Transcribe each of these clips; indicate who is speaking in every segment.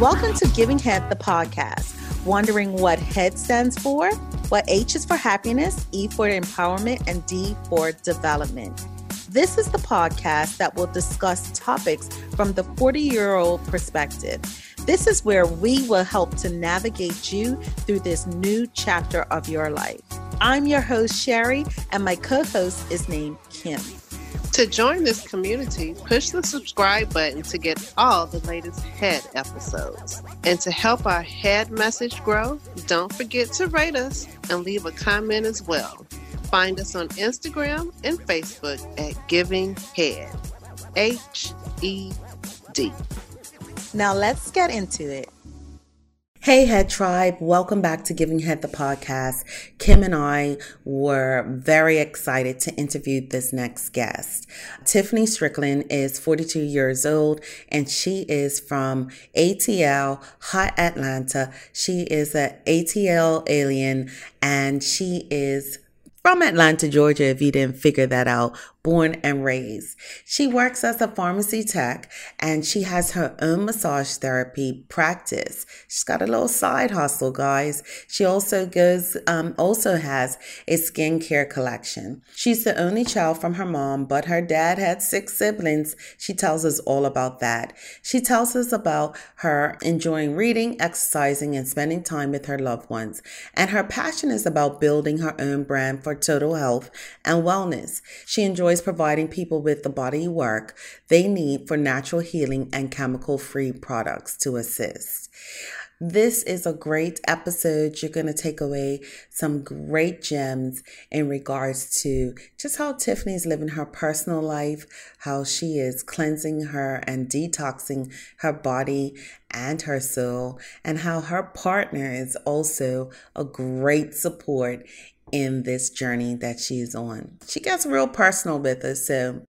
Speaker 1: Welcome to Giving Head, the podcast. Wondering what HEAD stands for? What H is for happiness, E for empowerment, and D for development. This is the podcast that will discuss topics from the 40 year old perspective. This is where we will help to navigate you through this new chapter of your life. I'm your host, Sherry, and my co host is named Kim.
Speaker 2: To join this community, push the subscribe button to get all the latest HEAD episodes. And to help our HEAD message grow, don't forget to rate us and leave a comment as well. Find us on Instagram and Facebook at Giving Head. H E D.
Speaker 1: Now let's get into it. Hey, Head Tribe. Welcome back to Giving Head the podcast. Kim and I were very excited to interview this next guest. Tiffany Strickland is 42 years old and she is from ATL, Hot Atlanta. She is a ATLien and she is from Atlanta, Georgia, if you didn't figure that out, born and raised. She works as a pharmacy tech and she has her own massage therapy practice. She's got a little side hustle, guys. She also goes, um, also has a skincare collection. She's the only child from her mom, but her dad had six siblings. She tells us all about that. She tells us about her enjoying reading, exercising, and spending time with her loved ones. And her passion is about building her own brand for total health and wellness. She enjoys providing people with the body work they need for natural healing and chemical free products to assist. This is a great episode. You're going to take away some great gems in regards to just how Tiffany's living her personal life, how she is cleansing her and detoxing her body and her soul, and how her partner is also a great support in this journey that she's on. She gets real personal with us, so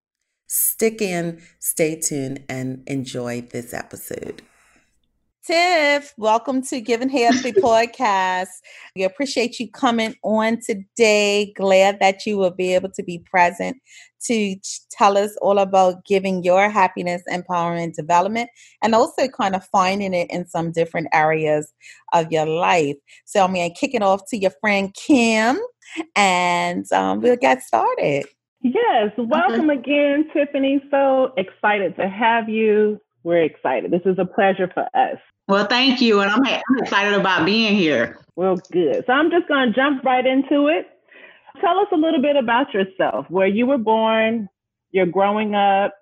Speaker 1: stick in, stay tuned, and enjoy this episode. Tiff, welcome to Giving Head the podcast. We appreciate you coming on today. Glad that you will be able to be present to tell us all about giving your happiness, empowerment, development, and also kind of finding it in some different areas of your life. So I'm going to kick it off to your friend Kim, and um, we'll get started.
Speaker 3: Yes, welcome uh-huh. again, Tiffany. So excited to have you. We're excited. This is a pleasure for us.
Speaker 4: Well, thank you. And I'm, I'm excited about being here.
Speaker 3: Well, good. So I'm just going to jump right into it. Tell us a little bit about yourself, where you were born, your growing up,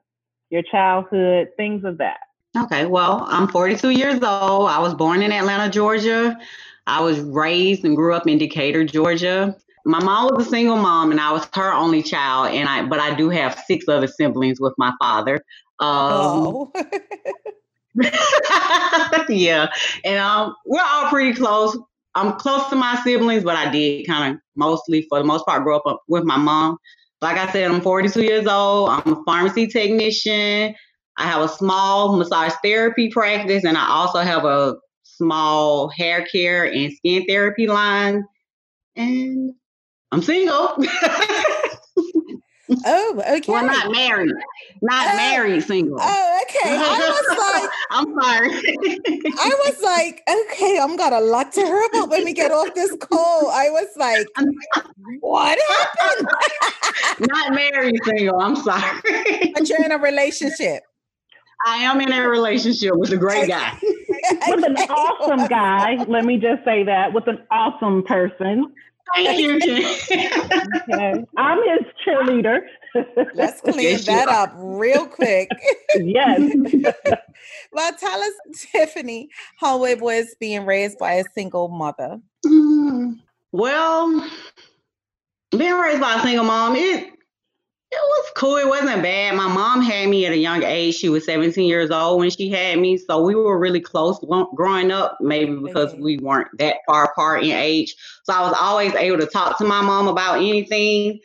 Speaker 3: your childhood, things of that.
Speaker 4: Okay, well, I'm 42 years old. I was born in Atlanta, Georgia. I was raised and grew up in Decatur, Georgia. My mom was a single mom, and I was her only child. And I, but I do have six other siblings with my father. Um, oh. yeah, and um, we're all pretty close. I'm close to my siblings, but I did kind of mostly, for the most part, grow up with my mom. Like I said, I'm 42 years old. I'm a pharmacy technician. I have a small massage therapy practice, and I also have a small hair care and skin therapy line. And I'm single.
Speaker 1: Oh, okay.
Speaker 4: Well, not married, not oh, married, single.
Speaker 1: Oh, okay. I was like,
Speaker 4: I'm sorry.
Speaker 1: I was like, okay, I'm got a lot to her about when we get off this call. I was like, what happened?
Speaker 4: not married, single. I'm sorry.
Speaker 1: But you're in a relationship.
Speaker 4: I am in a relationship with a great guy.
Speaker 3: with an awesome guy. Let me just say that with an awesome person.
Speaker 4: Thank you.
Speaker 3: okay. I'm his cheerleader.
Speaker 1: Let's clean that up real quick.
Speaker 3: yes.
Speaker 1: well, tell us, Tiffany, how it was being raised by a single mother.
Speaker 4: Mm, well, being raised by a single mom, it it was cool. It wasn't bad. My mom had me at a young age. She was 17 years old when she had me. So we were really close growing up, maybe because we weren't that far apart in age. So I was always able to talk to my mom about anything.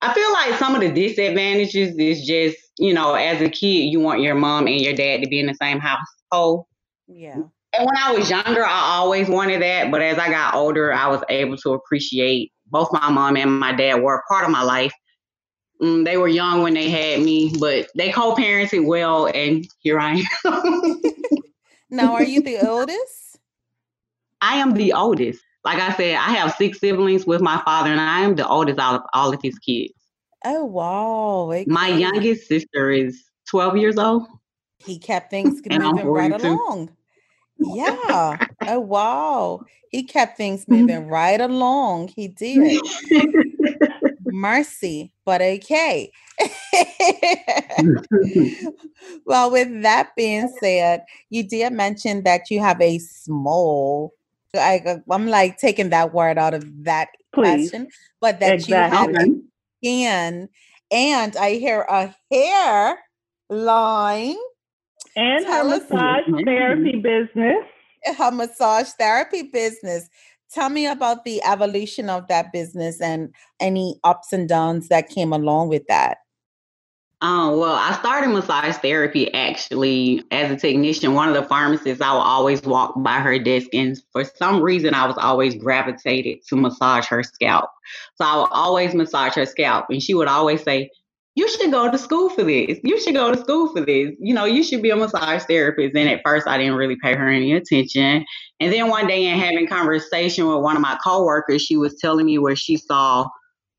Speaker 4: I feel like some of the disadvantages is just, you know, as a kid, you want your mom and your dad to be in the same household.
Speaker 1: Yeah.
Speaker 4: And when I was younger, I always wanted that. But as I got older, I was able to appreciate both my mom and my dad were a part of my life Mm, they were young when they had me, but they co-parented well, and here I
Speaker 1: am. Now, are you the oldest?
Speaker 4: I am the oldest. Like I said, I have six siblings with my father, and I am the oldest out of all of his kids.
Speaker 1: Oh wow!
Speaker 4: My youngest sister is 12 years old.
Speaker 1: He kept things moving right along. Yeah. oh wow. He kept things moving right along. He did. Mercy, but okay. well, with that being said, you did mention that you have a small. I, uh, I'm like taking that word out of that Please. question, but that exactly. you have a skin, and I hear a hair line
Speaker 3: and Tell her massage therapy business.
Speaker 1: Her massage therapy business. Tell me about the evolution of that business and any ups and downs that came along with that.
Speaker 4: Oh, well, I started massage therapy actually as a technician. One of the pharmacists, I would always walk by her desk, and for some reason, I was always gravitated to massage her scalp. So I would always massage her scalp, and she would always say, you should go to school for this. You should go to school for this. You know, you should be a massage therapist. And at first, I didn't really pay her any attention. And then one day, in having conversation with one of my coworkers, she was telling me where she saw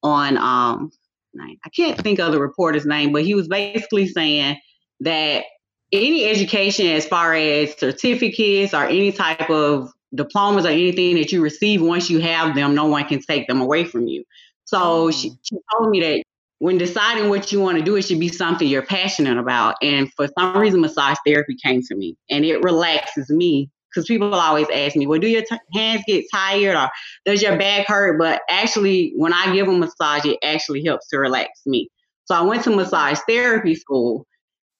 Speaker 4: on um, I can't think of the reporter's name, but he was basically saying that any education, as far as certificates or any type of diplomas or anything that you receive, once you have them, no one can take them away from you. So she, mm. she told me that when deciding what you want to do, it should be something you're passionate about. And for some reason, massage therapy came to me and it relaxes me because people always ask me, well, do your t- hands get tired or does your back hurt? But actually, when I give a massage, it actually helps to relax me. So I went to massage therapy school.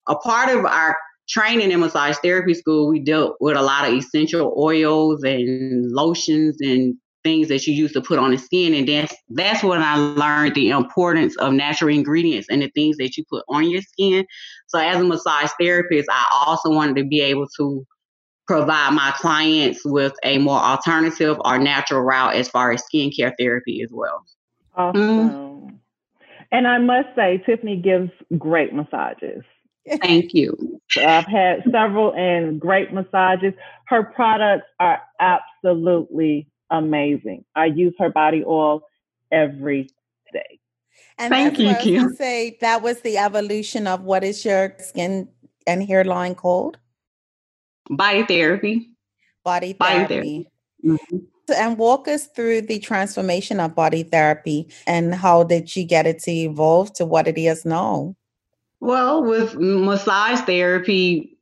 Speaker 4: A part of our training in massage therapy school, we dealt with a lot of essential oils and lotions and things that you use to put on the skin. And that's that's when I learned the importance of natural ingredients and the things that you put on your skin. So as a massage therapist, I also wanted to be able to provide my clients with a more alternative or natural route as far as skincare therapy as well.
Speaker 3: Awesome. Mm-hmm. And I must say, Tiffany gives great massages.
Speaker 4: Thank you.
Speaker 3: I've had several and great massages. Her products are absolutely amazing. I use her body oil every day.
Speaker 1: And Thank you, Kim. Say that was the evolution of what is your skin and hairline called?
Speaker 4: Body therapy.
Speaker 1: Body therapy. Body therapy. Mm-hmm. And walk us through the transformation of body therapy and how did you get it to evolve to what it is now?
Speaker 4: Well, with massage therapy,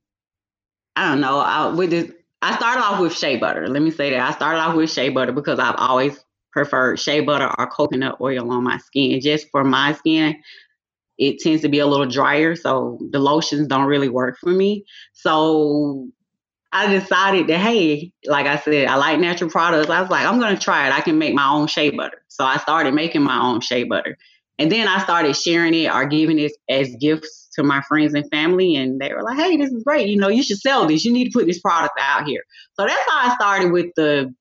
Speaker 4: I don't know. I, with this, I started off with shea butter. Let me say that I started off with shea butter because I've always preferred shea butter or coconut oil on my skin. Just for my skin, it tends to be a little drier, so the lotions don't really work for me. So I decided that hey, like I said, I like natural products. I was like, I'm gonna try it. I can make my own shea butter. So I started making my own shea butter. And then I started sharing it or giving it as gifts to my friends and family. And they were like, hey, this is great. You know, you should sell this. You need to put this product out here. So that's how I started with the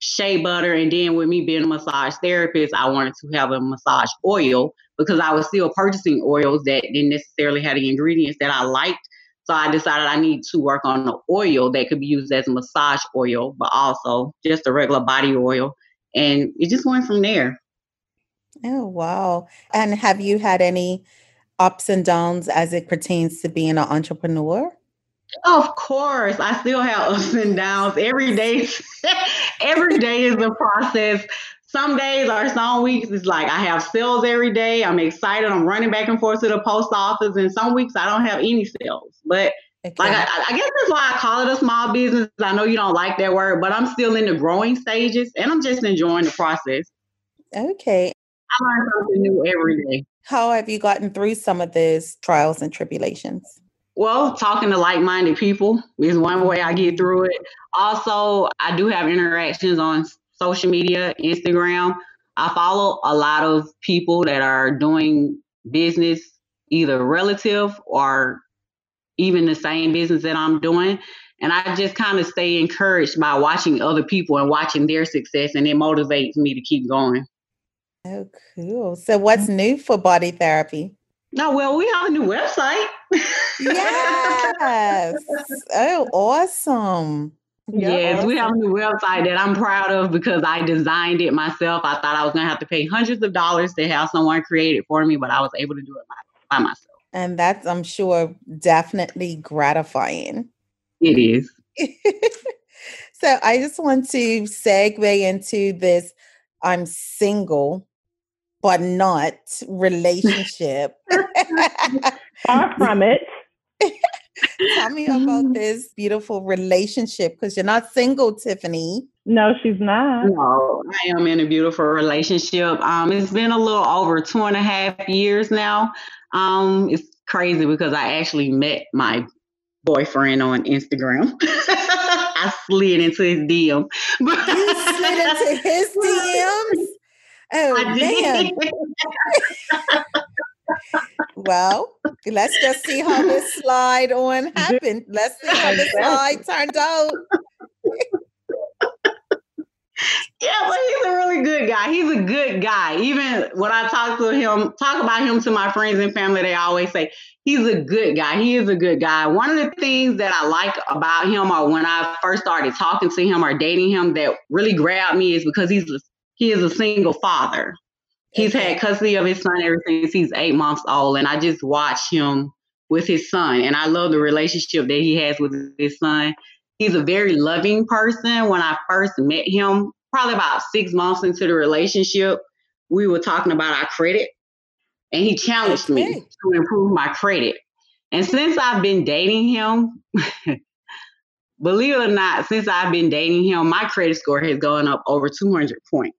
Speaker 4: shea butter. And then with me being a massage therapist, I wanted to have a massage oil because I was still purchasing oils that didn't necessarily have the ingredients that I liked. So I decided I need to work on the oil that could be used as a massage oil, but also just a regular body oil. And it just went from there.
Speaker 1: Oh, wow. And have you had any ups and downs as it pertains to being an entrepreneur?
Speaker 4: Of course, I still have ups and downs. Every day, every day is a process. Some days or some weeks, it's like I have sales every day. I'm excited. I'm running back and forth to the post office, and some weeks I don't have any sales. But okay. like I, I guess that's why I call it a small business. I know you don't like that word, but I'm still in the growing stages, and I'm just enjoying the process.
Speaker 1: Okay,
Speaker 4: I learn something new every day.
Speaker 1: How have you gotten through some of these trials and tribulations?
Speaker 4: Well, talking to like minded people is one way I get through it. Also, I do have interactions on social media, Instagram. I follow a lot of people that are doing business, either relative or even the same business that I'm doing. And I just kind of stay encouraged by watching other people and watching their success, and it motivates me to keep going.
Speaker 1: Oh, cool. So, what's mm-hmm. new for body therapy?
Speaker 4: No, well, we have a new website.
Speaker 1: yes. Oh, awesome.
Speaker 4: yes, we have a new website that I'm proud of because I designed it myself. I thought I was going to have to pay hundreds of dollars to have someone create it for me, but I was able to do it by, by myself.
Speaker 1: And that's, I'm sure, definitely gratifying.
Speaker 4: It is.
Speaker 1: so I just want to segue into this I'm single but not relationship.
Speaker 3: Far from it.
Speaker 1: Tell me about this beautiful relationship because you're not single, Tiffany.
Speaker 3: No, she's not.
Speaker 4: No, I am in a beautiful relationship. Um, it's been a little over two and a half years now. Um, it's crazy because I actually met my boyfriend on Instagram. I slid into his DM.
Speaker 1: you slid into his DMs? Oh man. well, let's just see how this slide on happened. Let's see how the slide turned out.
Speaker 4: Yeah, but he's a really good guy. He's a good guy. Even when I talk to him, talk about him to my friends and family, they always say he's a good guy. He is a good guy. One of the things that I like about him, or when I first started talking to him or dating him, that really grabbed me is because he's he is a single father. He's had custody of his son ever since he's eight months old, and I just watch him with his son, and I love the relationship that he has with his son. He's a very loving person. When I first met him, probably about six months into the relationship, we were talking about our credit, and he challenged okay. me to improve my credit. And since I've been dating him, believe it or not, since I've been dating him, my credit score has gone up over 200 points.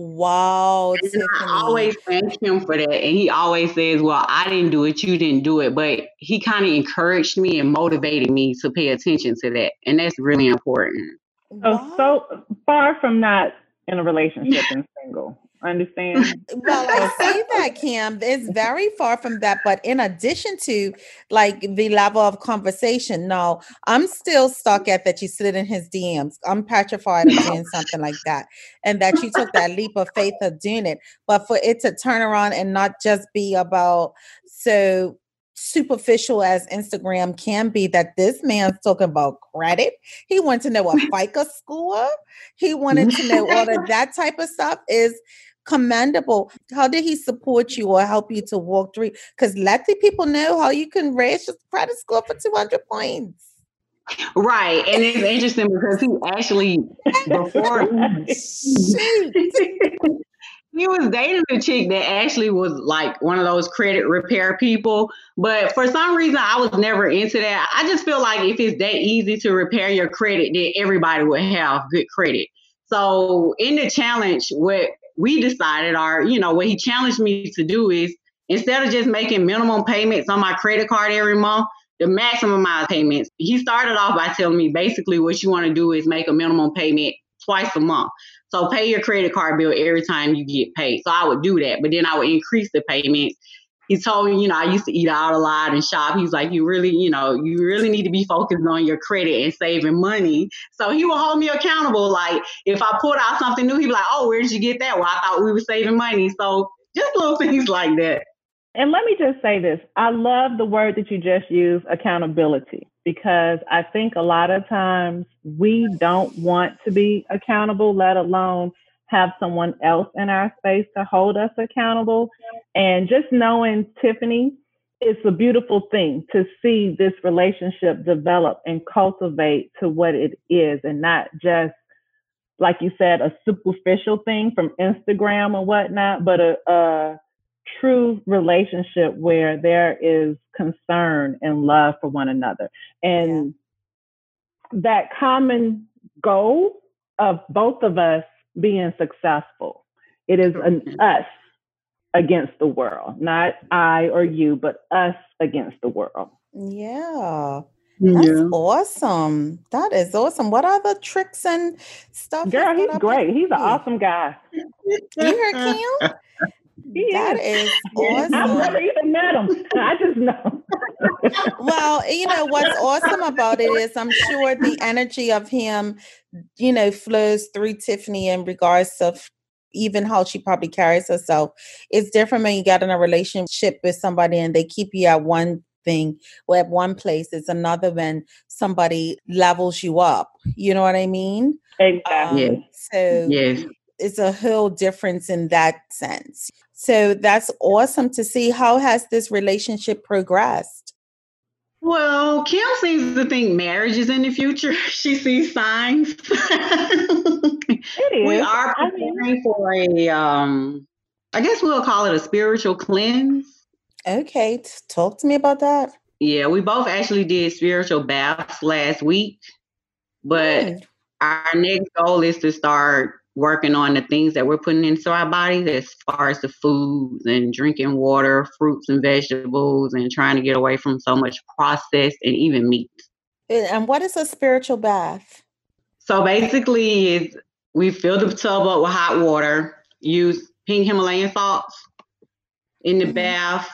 Speaker 1: Wow.
Speaker 4: I always thank him for that. And he always says, Well, I didn't do it, you didn't do it. But he kind of encouraged me and motivated me to pay attention to that. And that's really important.
Speaker 3: Oh, so far from not in a relationship and single understand
Speaker 1: well i say that kim it's very far from that but in addition to like the level of conversation no i'm still stuck at that you slid in his dms i'm petrified of doing something like that and that you took that leap of faith of doing it but for it to turn around and not just be about so superficial as Instagram can be, that this man's talking about credit. He wanted to know a FICO score. He wanted to know all of that type of stuff. Is commendable. How did he support you or help you to walk through? Because let the people know how you can raise your credit score for 200 points.
Speaker 4: Right. And it's interesting because he actually, before he was dating a chick that actually was like one of those credit repair people. But for some reason, I was never into that. I just feel like if it's that easy to repair your credit, then everybody would have good credit. So in the challenge, what we decided, or you know, what he challenged me to do is instead of just making minimum payments on my credit card every month, the maximum amount of payments. He started off by telling me basically what you want to do is make a minimum payment twice a month. So pay your credit card bill every time you get paid. So I would do that, but then I would increase the payments he told me, you know, I used to eat out a lot and shop. He's like, you really, you know, you really need to be focused on your credit and saving money. So he will hold me accountable. Like if I pulled out something new, he'd be like, oh, where did you get that? Well, I thought we were saving money. So just little things like that.
Speaker 3: And let me just say this. I love the word that you just used, accountability, because I think a lot of times we don't want to be accountable, let alone have someone else in our space to hold us accountable. And just knowing Tiffany, it's a beautiful thing to see this relationship develop and cultivate to what it is and not just like you said, a superficial thing from Instagram or whatnot, but a, a true relationship where there is concern and love for one another. And yeah. that common goal of both of us being successful. It is an mm-hmm. us against the world, not I or you, but us against the world.
Speaker 1: Yeah. That's yeah. awesome. That is awesome. What are the tricks and stuff?
Speaker 3: Girl, he's great. He's an awesome guy.
Speaker 1: You heard Kim? He that is, is awesome.
Speaker 3: I've never even met him. I just know.
Speaker 1: well, you know what's awesome about it is I'm sure the energy of him, you know, flows through Tiffany in regards of even how she probably carries herself. It's different when you get in a relationship with somebody and they keep you at one thing or at one place. It's another when somebody levels you up. You know what I mean?
Speaker 3: Exactly.
Speaker 1: Um, so
Speaker 4: Yes.
Speaker 1: it's a whole difference in that sense. So that's awesome to see. How has this relationship progressed?
Speaker 4: Well, Kim seems to think marriage is in the future. She sees signs. We are
Speaker 3: I mean-
Speaker 4: preparing for a um I guess we'll call it a spiritual cleanse.
Speaker 1: Okay, talk to me about that.
Speaker 4: Yeah, we both actually did spiritual baths last week. But
Speaker 1: Mm,
Speaker 4: our next goal is to start working on the things that we're putting into our bodies as far as the foods and drinking water, fruits and vegetables, and trying to get away from so much processed and even meat.
Speaker 1: And what is a spiritual bath?
Speaker 4: So basically, is we fill the tub up with hot water, use pink Himalayan salts in the
Speaker 1: Mhm.
Speaker 4: bath.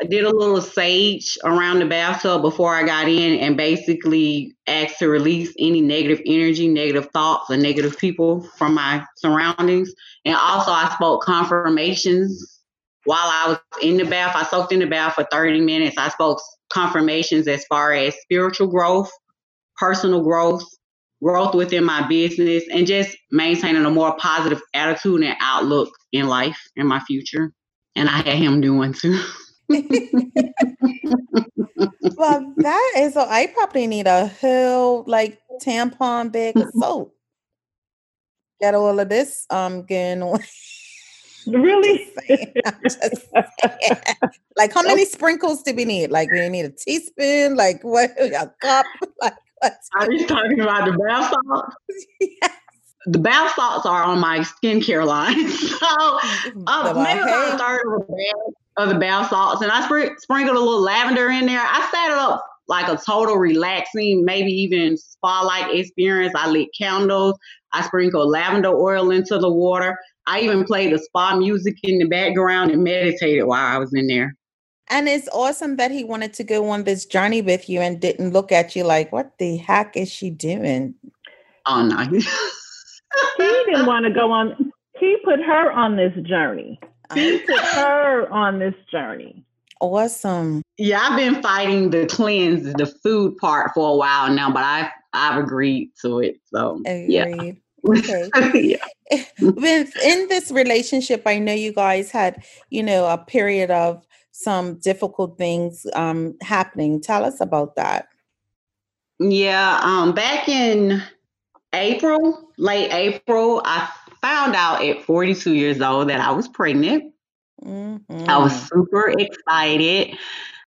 Speaker 4: I did a little sage around the bathtub before I got in and basically asked to release any negative energy, negative thoughts, or negative people from my surroundings. And also, I spoke confirmations while I was in the bath. I soaked in the bath for 30 minutes. I spoke confirmations as far as spiritual growth, personal growth, growth within my business, and just maintaining a more positive attitude and outlook in life and my future. And I had him do one too.
Speaker 1: well, that is so. I probably need a whole like tampon bag of soap. Get all of this um going on.
Speaker 3: Really?
Speaker 1: Just saying. I'm just saying. like, how many sprinkles do we need? Like, we need a teaspoon. Like, what? A cup? Like, what?
Speaker 4: Are you talking about the bath salts?
Speaker 1: Yes.
Speaker 4: The bath salts are on my skincare line. so maybe about a third of, a bag of the bath salts. And I spr- sprinkled a little lavender in there. I set it up like a total relaxing, maybe even spa-like experience. I lit candles. I sprinkled lavender oil into the water. I even played the spa music in the background and meditated while I was in there.
Speaker 1: And it's awesome that he wanted to go on this journey with you and didn't look at you like, what the heck is she doing?
Speaker 4: Oh no.
Speaker 3: he didn't want to go on. He put her on this journey. He
Speaker 1: Um,
Speaker 3: her on this journey.
Speaker 1: awesome.
Speaker 4: yeah, I've been fighting the cleanse, the food part for a while now, but I've I've agreed to it. So yeah.
Speaker 1: Agreed. Okay.
Speaker 4: yeah.
Speaker 1: Within this relationship, I know you guys had, you know, a period of some difficult things um happening. Tell us about that.
Speaker 4: Yeah, um, back in April, late April, I found out at 42 years old that I was pregnant. I was
Speaker 1: Mhm.
Speaker 4: super excited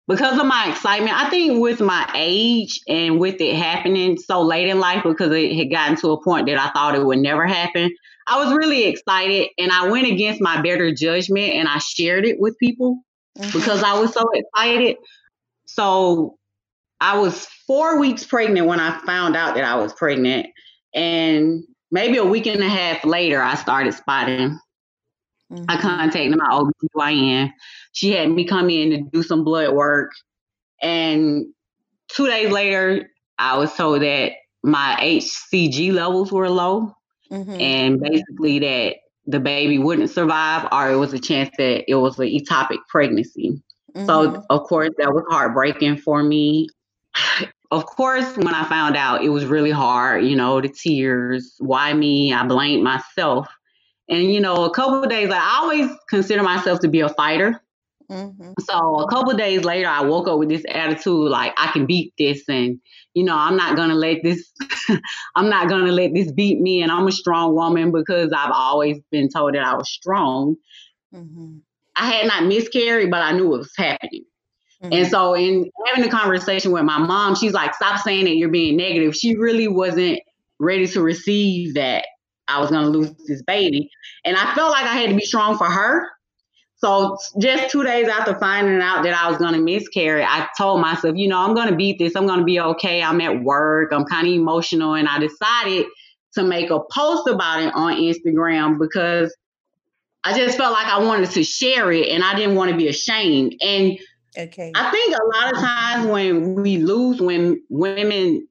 Speaker 4: because of my excitement. I think with my age and with it happening so late in life, because it had gotten to a point that I thought it would never happen, I was really excited and I went against my better judgment and I shared it with people
Speaker 1: Mhm.
Speaker 4: because I was so excited. So I was four weeks pregnant when I found out that I was pregnant. And maybe a week and a half later, I started spotting. I
Speaker 1: Mhm.
Speaker 4: contacted my OBGYN. She had me come in to do some blood work. And two days later, I was told that my HCG levels were low
Speaker 1: Mhm.
Speaker 4: and basically that the baby wouldn't survive or it was a chance that it was an ectopic pregnancy.
Speaker 1: Mhm.
Speaker 4: So of course that was heartbreaking for me. Of course, when I found out, it was really hard. You know, the tears. Why me? I blamed myself. And you know, a couple of days, I always consider myself to be a fighter.
Speaker 1: Mhm.
Speaker 4: So a couple of days later, I woke up with this attitude, like I can beat this, and you know, I'm not gonna let this. I'm not gonna let this beat me, and I'm a strong woman because I've always been told that I was strong.
Speaker 1: Mm-hmm.
Speaker 4: I had not miscarried, but I knew it was happening. And
Speaker 1: Mhm.
Speaker 4: so, in having a conversation with my mom, she's like, "Stop saying that you're being negative." She really wasn't ready to receive that I was going to lose this baby, and I felt like I had to be strong for her. So, just two days after finding out that I was going to miscarry, I told myself, "You know, I'm going to beat this. I'm going to be okay. I'm at work. I'm kind of emotional," and I decided to make a post about it on Instagram because I just felt like I wanted to share it, and I didn't want to be ashamed. And
Speaker 1: Okay.
Speaker 4: I think a lot of times when we lose, when women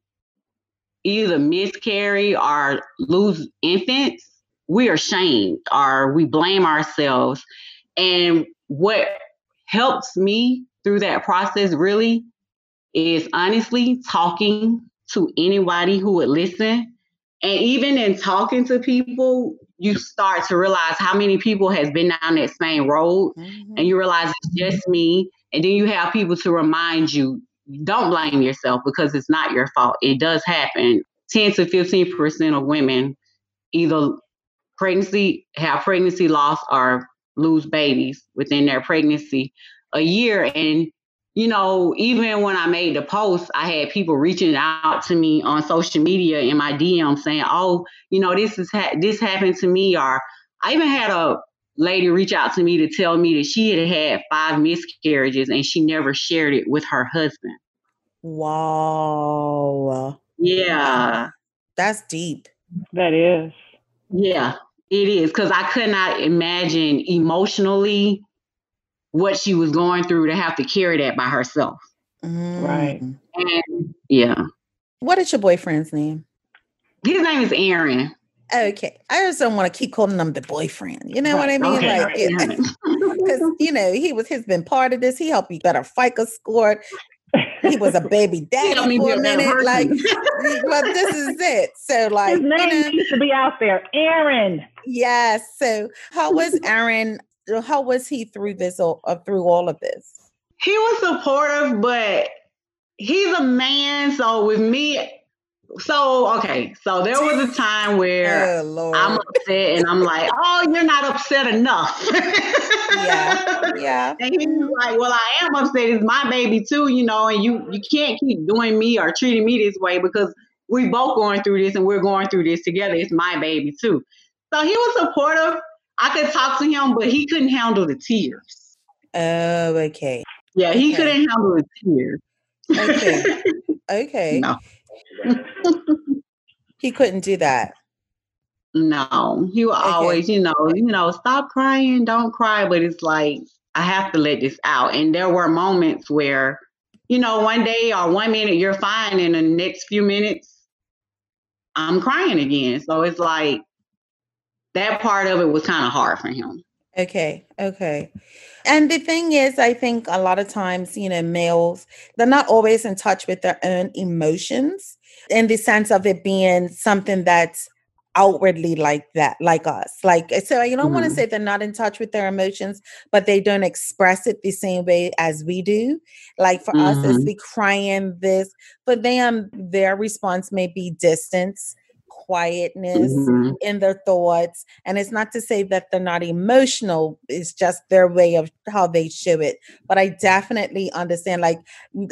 Speaker 4: either miscarry or lose infants, we are shamed or we blame ourselves. And what helps me through that process really is honestly talking to anybody who would listen. And even in talking to people, you start to realize how many people has been down that same road mm-hmm. and you realize it's just me. And then you have people to remind you, don't blame yourself because it's not your fault. It does happen. 10 to 15% of women either pregnancy, have pregnancy loss or lose babies within their pregnancy a year. And you know, even when I made the post, I had people reaching out to me on social media in my DM saying, "Oh, you know, this is ha- this happened to me," or I even had a lady reach out to me to tell me that she had had five miscarriages and she never shared it with her husband.
Speaker 1: Wow.
Speaker 4: Yeah.
Speaker 1: That's deep.
Speaker 3: That is.
Speaker 4: Yeah, it is because I could not imagine emotionally what she was going through to have to carry that by herself.
Speaker 3: Mm. Right.
Speaker 4: And yeah.
Speaker 1: What is your boyfriend's name?
Speaker 4: His name is Aaron.
Speaker 1: Okay. I just don't want to keep calling him the boyfriend. You know right. what I mean?
Speaker 4: Okay. Like,
Speaker 1: because you know he was he's been part of this. He helped you get a FICO score. He was a baby daddy for a minute. Like, well, this is it. So, like,
Speaker 3: his name you know, needs to be out there, Aaron.
Speaker 1: Yes. So, how was Aaron how was he through this or uh, through all of this?
Speaker 4: He was supportive, but he's a man. So with me, so okay, so there was a time where oh, I'm upset and I'm like, "Oh, you're not upset enough."
Speaker 1: yeah, yeah.
Speaker 4: And he's like, "Well, I am upset. It's my baby too, you know, and you you can't keep doing me or treating me this way because we both going through this and we're going through this together. It's my baby too." So he was supportive, I could talk to him, but he couldn't handle the tears.
Speaker 1: Oh, okay.
Speaker 4: Yeah, he couldn't handle the tears.
Speaker 1: Okay. okay.
Speaker 4: No.
Speaker 1: he couldn't do that.
Speaker 4: No, he will okay. always, you know, you know, stop crying, don't cry. But it's like I have to let this out. And there were moments where, you know, one day or one minute you're fine, and the next few minutes I'm crying again. So it's like that part of it was kind of hard for him.
Speaker 1: Okay, okay. And the thing is, I think a lot of times, you know, males, they're not always in touch with their own emotions in the sense of it being something that's outwardly like that, like us. Like, so you don't mm-hmm. want to say they're not in touch with their emotions, but they don't express it the same way as we do. Like for mm-hmm. us, it's the crying this. For them, their response may be distance quietness mm-hmm. in their thoughts. And it's not to say that they're not emotional, it's just their way of how they show it. But I definitely understand, like,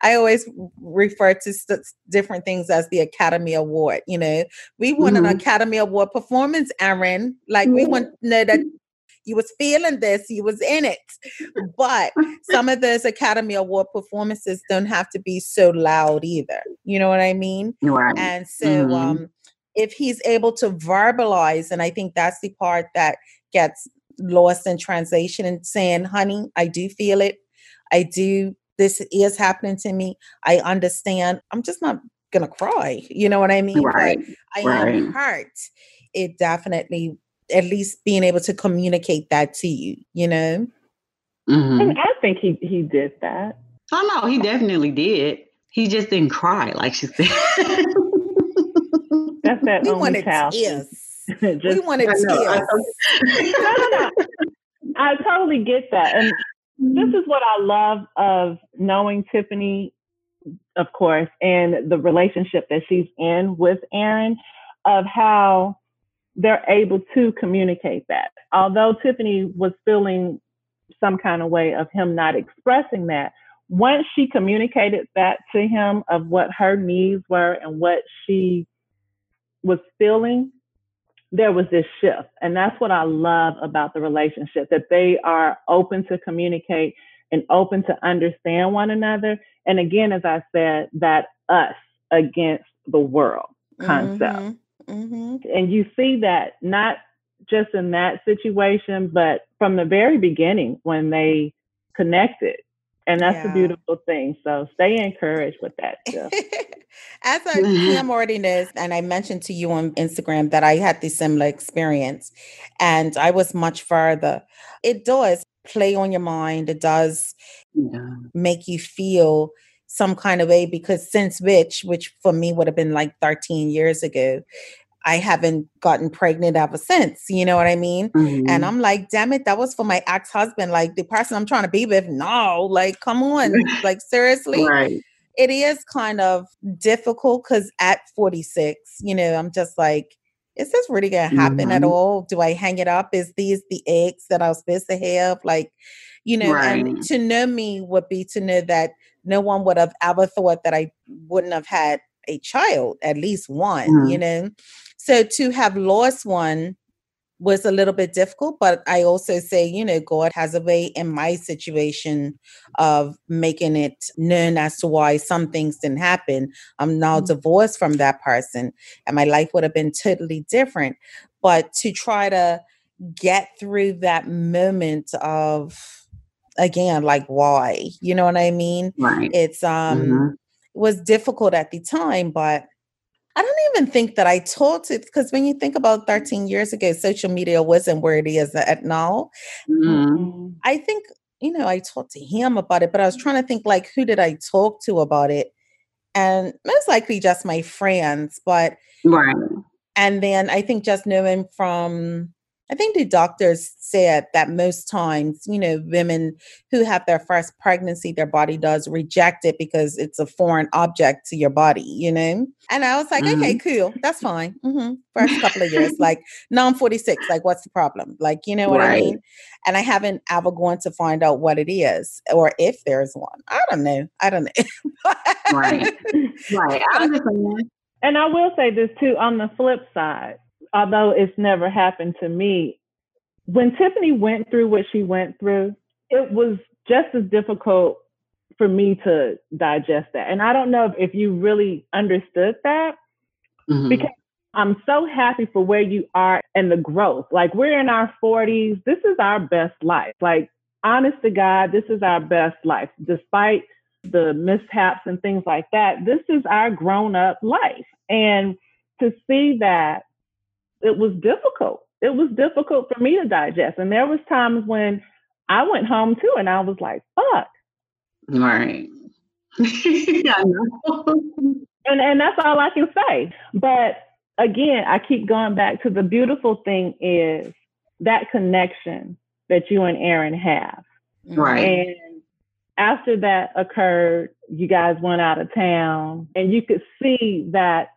Speaker 1: I always refer to st- different things as the Academy Award. You know, we want mm-hmm. an Academy Award performance, Aaron. Like, we want to know that you was feeling this, you was in it. But some of those Academy Award performances don't have to be so loud either. You know what I mean?
Speaker 4: Right.
Speaker 1: And so mm-hmm. um if he's able to verbalize, and I think that's the part that gets lost in translation and saying, honey, I do feel it. I do, this is happening to me. I understand. I'm just not gonna cry. You know what I mean?
Speaker 4: Right.
Speaker 1: I
Speaker 4: right.
Speaker 1: am hurt. It definitely at least being able to communicate that to you, you know?
Speaker 3: Mm-hmm. And I think he he did that.
Speaker 4: Oh no, he definitely did. He just didn't cry, like she said.
Speaker 3: That's that we only child.
Speaker 1: Tears. just, we wanted tears.
Speaker 3: no, no, no. I totally get that. And this is what I love of knowing Tiffany, of course, and the relationship that she's in with Aaron, of how they're able to communicate that. Although Tiffany was feeling some kind of way of him not expressing that, once she communicated that to him of what her needs were and what she was feeling, there was this shift. And that's what I love about the relationship that they are open to communicate and open to understand one another. And again, as I said, that us against the world concept. Mm-hmm. Mm-hmm. And you see that not just in that situation, but from the very beginning when they connected. And that's yeah. a beautiful thing. So stay encouraged with that.
Speaker 1: As I am already and I mentioned to you on Instagram that I had this similar experience and I was much further. It does play on your mind. It does yeah. make you feel some kind of way because since which, which for me would have been like 13 years ago, I haven't gotten pregnant ever since. You know what I mean? Mm-hmm. And I'm like, damn it, that was for my ex husband. Like the person I'm trying to be with. No, like, come on. like, seriously. Right. It is kind of difficult because at 46, you know, I'm just like, is this really going to happen mm-hmm. at all? Do I hang it up? Is these the eggs that I was supposed to have? Like, you know, right. and to know me would be to know that no one would have ever thought that I wouldn't have had a child, at least one, mm-hmm. you know? So to have lost one was a little bit difficult, but I also say, you know, God has a way in my situation of making it known as to why some things didn't happen. I'm now mm-hmm. divorced from that person, and my life would have been totally different. But to try to get through that moment of again like why you know what i mean
Speaker 4: right
Speaker 1: it's um mm-hmm. it was difficult at the time but I don't even think that I talked it because when you think about 13 years ago, social media wasn't where it is at now. Mm-hmm. I think, you know, I talked to him about it, but I was trying to think like, who did I talk to about it? And most likely just my friends, but
Speaker 4: right.
Speaker 1: And then I think just knowing from I think the doctors said that most times, you know, women who have their first pregnancy, their body does reject it because it's a foreign object to your body, you know? And I was like, mm-hmm. okay, cool. That's fine. Mm-hmm. First couple of years, like, now I'm 46. Like, what's the problem? Like, you know what right. I mean? And I haven't ever gone to find out what it is or if there's one. I don't know. I don't know.
Speaker 4: right. Right. I understand.
Speaker 3: And I will say this too on the flip side although it's never happened to me, when Tiffany went through what she went through, it was just as difficult for me to digest that. And I don't know if, you really understood that mm-hmm. because I'm so happy for where you are and the growth. Like we're in our 40s. This is our best life. Like honest to God, this is our best life. Despite the mishaps and things like that, this is our grown up life. And to see that it was difficult. It was difficult for me to digest. And there was times when I went home too and I was like, fuck.
Speaker 4: Right.
Speaker 3: yeah, and and that's all I can say. But again, I keep going back to the beautiful thing is that connection that you and Aaron have.
Speaker 4: Right.
Speaker 3: And after that occurred, you guys went out of town and you could see that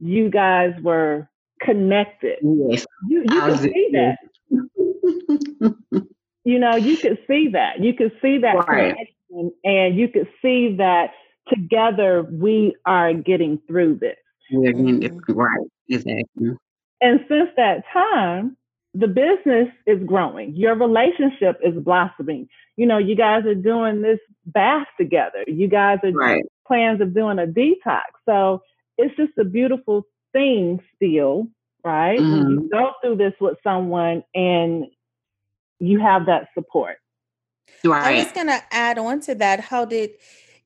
Speaker 3: you guys were connected.
Speaker 4: Yes.
Speaker 3: You, you can see that. you know, you could see that. You could see that right. connection and you could see that together we are getting through this.
Speaker 4: Mm-hmm. Right, exactly.
Speaker 3: And since that time, the business is growing. Your relationship is blossoming. You know, you guys are doing this bath together. You guys are right. plans of doing a detox. So it's just a beautiful thing still, right? Mm-hmm. When you go through this with someone and you have that support.
Speaker 1: Right. I was going to add on to that. How did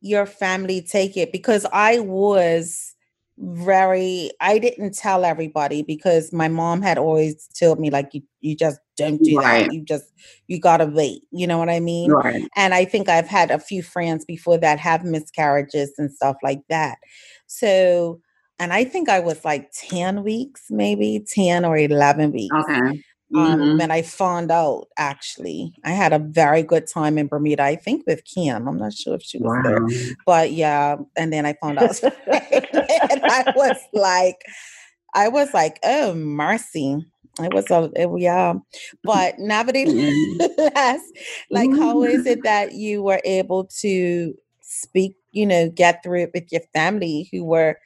Speaker 1: your family take it? Because I was very i didn't tell everybody because my mom had always told me like you you just don't do right. that you just you gotta wait you know what i mean
Speaker 4: right.
Speaker 1: and i think i've had a few friends before that have miscarriages and stuff like that so and I think I was like 10 weeks, maybe 10 or 11 weeks.
Speaker 4: Okay.
Speaker 1: Um, mm-hmm. and I found out actually, I had a very good time in Bermuda. I think with Kim. I'm not sure if she was wow. there, but yeah. And then I found out, and I was like, I was like, oh mercy. It was a it, yeah, but nevertheless, like, how is it that you were able to speak? You know, get through it with your family who were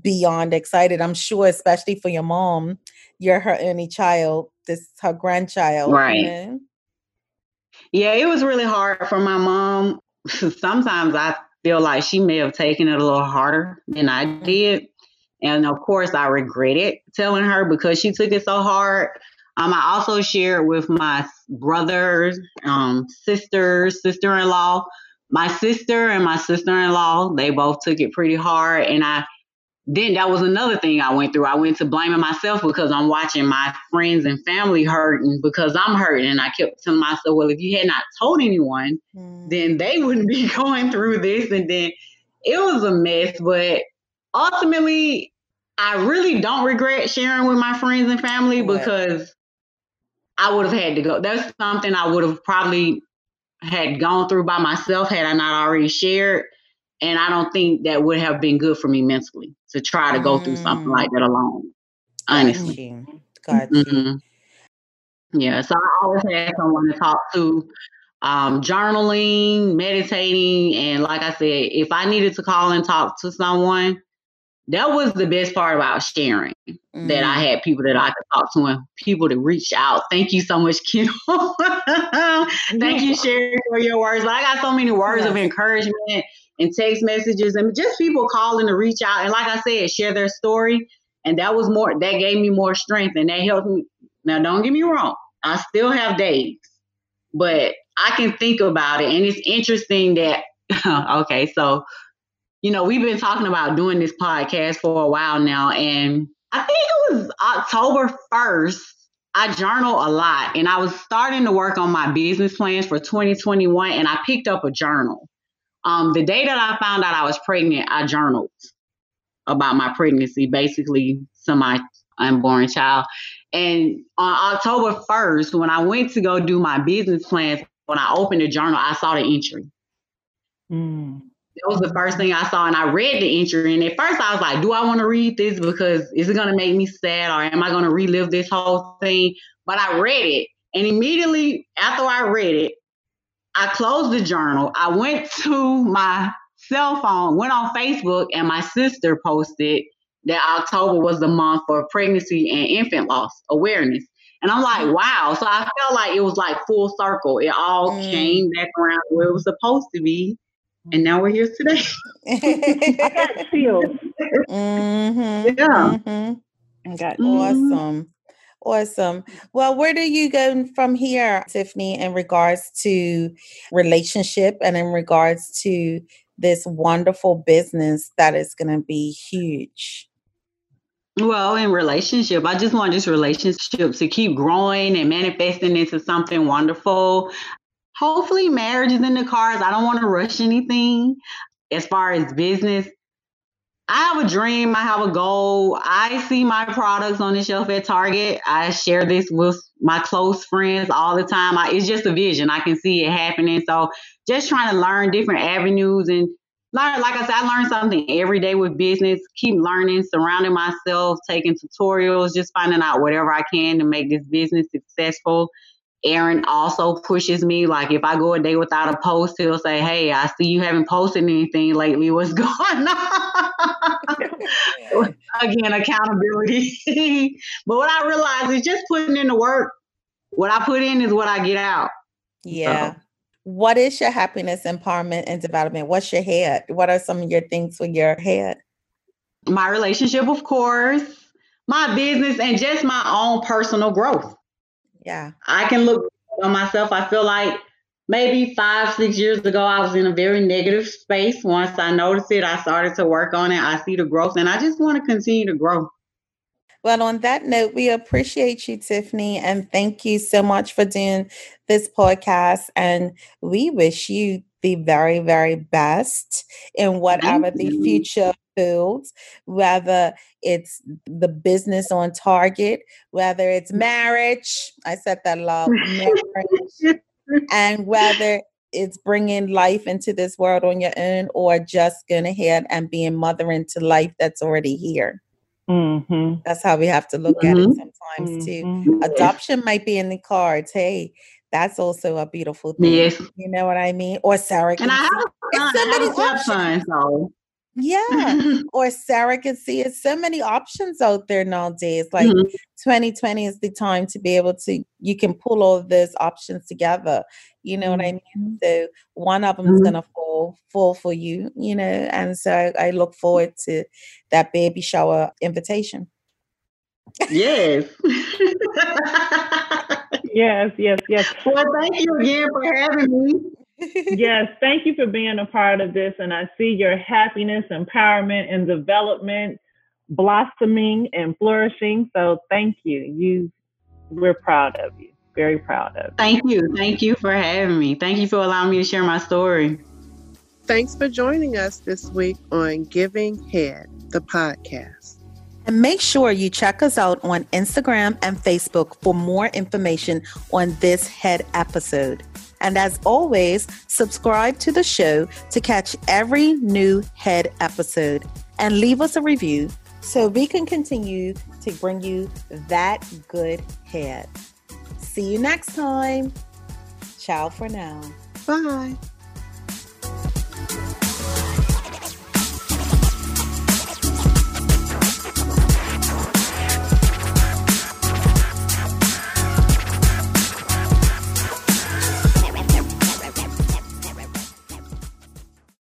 Speaker 1: beyond excited. I'm sure, especially for your mom, you're her only child. This her grandchild,
Speaker 4: right? Know? Yeah, it was really hard for my mom. Sometimes I feel like she may have taken it a little harder than I mm-hmm. did. And of course, I regretted telling her because she took it so hard. Um, I also shared with my brothers, um, sisters, sister in law, my sister and my sister-in-law, they both took it pretty hard. And I then that was another thing I went through. I went to blaming myself because I'm watching my friends and family hurting because I'm hurting. And I kept telling myself, well, if you had not told anyone, mm. then they wouldn't be going through this. And then it was a mess. But ultimately, I really don't regret sharing with my friends and family because I would have had to go. That's something I would have probably had gone through by myself had I not already shared. And I don't think that would have been good for me mentally to try to go mm. through something like mm. that alone. Honestly. Got you. Mm-hmm. Yeah. So I always had someone to talk to. Um, journaling, meditating, and like I said, if I needed to call and talk to someone, that was the best part about sharing mm. that I mm. had people that I could talk to and people to reach out. Thank you so much, Kim. Thank you, Sherry, for your words. But I got so many words of encouragement and text messages and just people calling to reach out. And like I said, share their story. And that was more, that gave me more strength and that helped me. Now, don't get me wrong, I still have days, but I can think about it. And it's interesting that, okay, so you know, we've been talking about doing this podcast for a while now, and I think it was October 1st. I journal a lot, and I was starting to work on my business plans for 2021, and I picked up a journal. Um, the day that I found out I was pregnant, I journaled about my pregnancy, basically to my unborn child. And on October 1st, when I went to go do my business plans, when I opened the journal, I saw the entry. Mm that was the first thing I saw, and I read the entry. And at first, I was like, "Do I want to read this? Because is it going to make me sad, or am I going to relive this whole thing?" But I read it, and immediately after I read it, I closed the journal. I went to my cell phone, went on Facebook, and my sister posted that October was the month for pregnancy and infant loss awareness. And I'm like, wow. So I felt like it was like full circle. It all mm. came back around where it was supposed to be and now we're here today. I got chills.
Speaker 1: Mm-hmm, yeah. Mm-hmm. Got mm-hmm. awesome. Awesome. Well, where do you go from here, Tiffany, in regards to relationship and in regards to this wonderful business that is going to be huge?
Speaker 4: Well, in relationship, I just want this relationship to keep growing and manifesting into something wonderful hopefully marriage is in the cards. I don't want to rush anything as far as business. I have a dream, I have a goal. I see my products on the shelf at Target. I share this with my close friends all the time. I, it's just a vision. I can see it happening. So just trying to learn different avenues and learn, like I said, I learn something every day with business. Keep learning, surrounding myself, taking tutorials, just finding out whatever I can to make this business successful Aaron also pushes me. Like if I go a day without a post, he'll say, Hey, I see you haven't posted anything lately. What's going on? Again, accountability. but what I realize is just putting in the work. What I put in is what I get out.
Speaker 1: Yeah. So. What is your happiness, empowerment, and development? What's your head? What are some of your things for your head?
Speaker 4: My relationship, of course, my business, and just my own personal growth.
Speaker 1: Yeah.
Speaker 4: I can look on myself. I feel like maybe five, six years ago, I was in a very negative space. Once I noticed it, I started to work on it. I see the growth, and I just want to continue to grow.
Speaker 1: Well, on that note, we appreciate you, Tiffany, and thank you so much for doing this podcast. And we wish you the very, very best in whatever the future fields, whether it's the business on target, whether it's marriage. I said that a lot, marriage, and whether it's bringing life into this world on your own or just going ahead and being mother into life that's already here. Mm-hmm. That's how we have to look mm-hmm. at it mm-hmm. sometimes mm-hmm. too. Adoption might be in the cards. Hey, that's also a beautiful thing. Yes. You know what I mean? Or Sarah. And I have, a, so many options. So. Yeah. or surrogacy. It's so many options out there nowadays. Like mm-hmm. 2020 is the time to be able to, you can pull all those options together. You know mm-hmm. what I mm-hmm. mean? So one of them is mm-hmm. going to fall, fall for you, you know? And so I, I look forward to that baby shower invitation.
Speaker 4: Yes.
Speaker 3: yes, yes, yes.
Speaker 4: Well, thank you again for having me.
Speaker 3: Yes, thank you for being a part of this. And I see your happiness, empowerment, and development blossoming and flourishing. So thank you. You we're proud of you. Very proud of you.
Speaker 4: Thank you. Thank you for having me. Thank you for allowing me to share my story.
Speaker 2: Thanks for joining us this week on Giving Head, the podcast.
Speaker 1: And make sure you check us out on Instagram and Facebook for more information on this head episode. And as always, subscribe to the show to catch every new head episode and leave us a review so we can continue to bring you that good head. See you next time. Ciao for now.
Speaker 2: Bye.